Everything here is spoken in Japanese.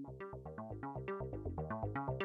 なるほど。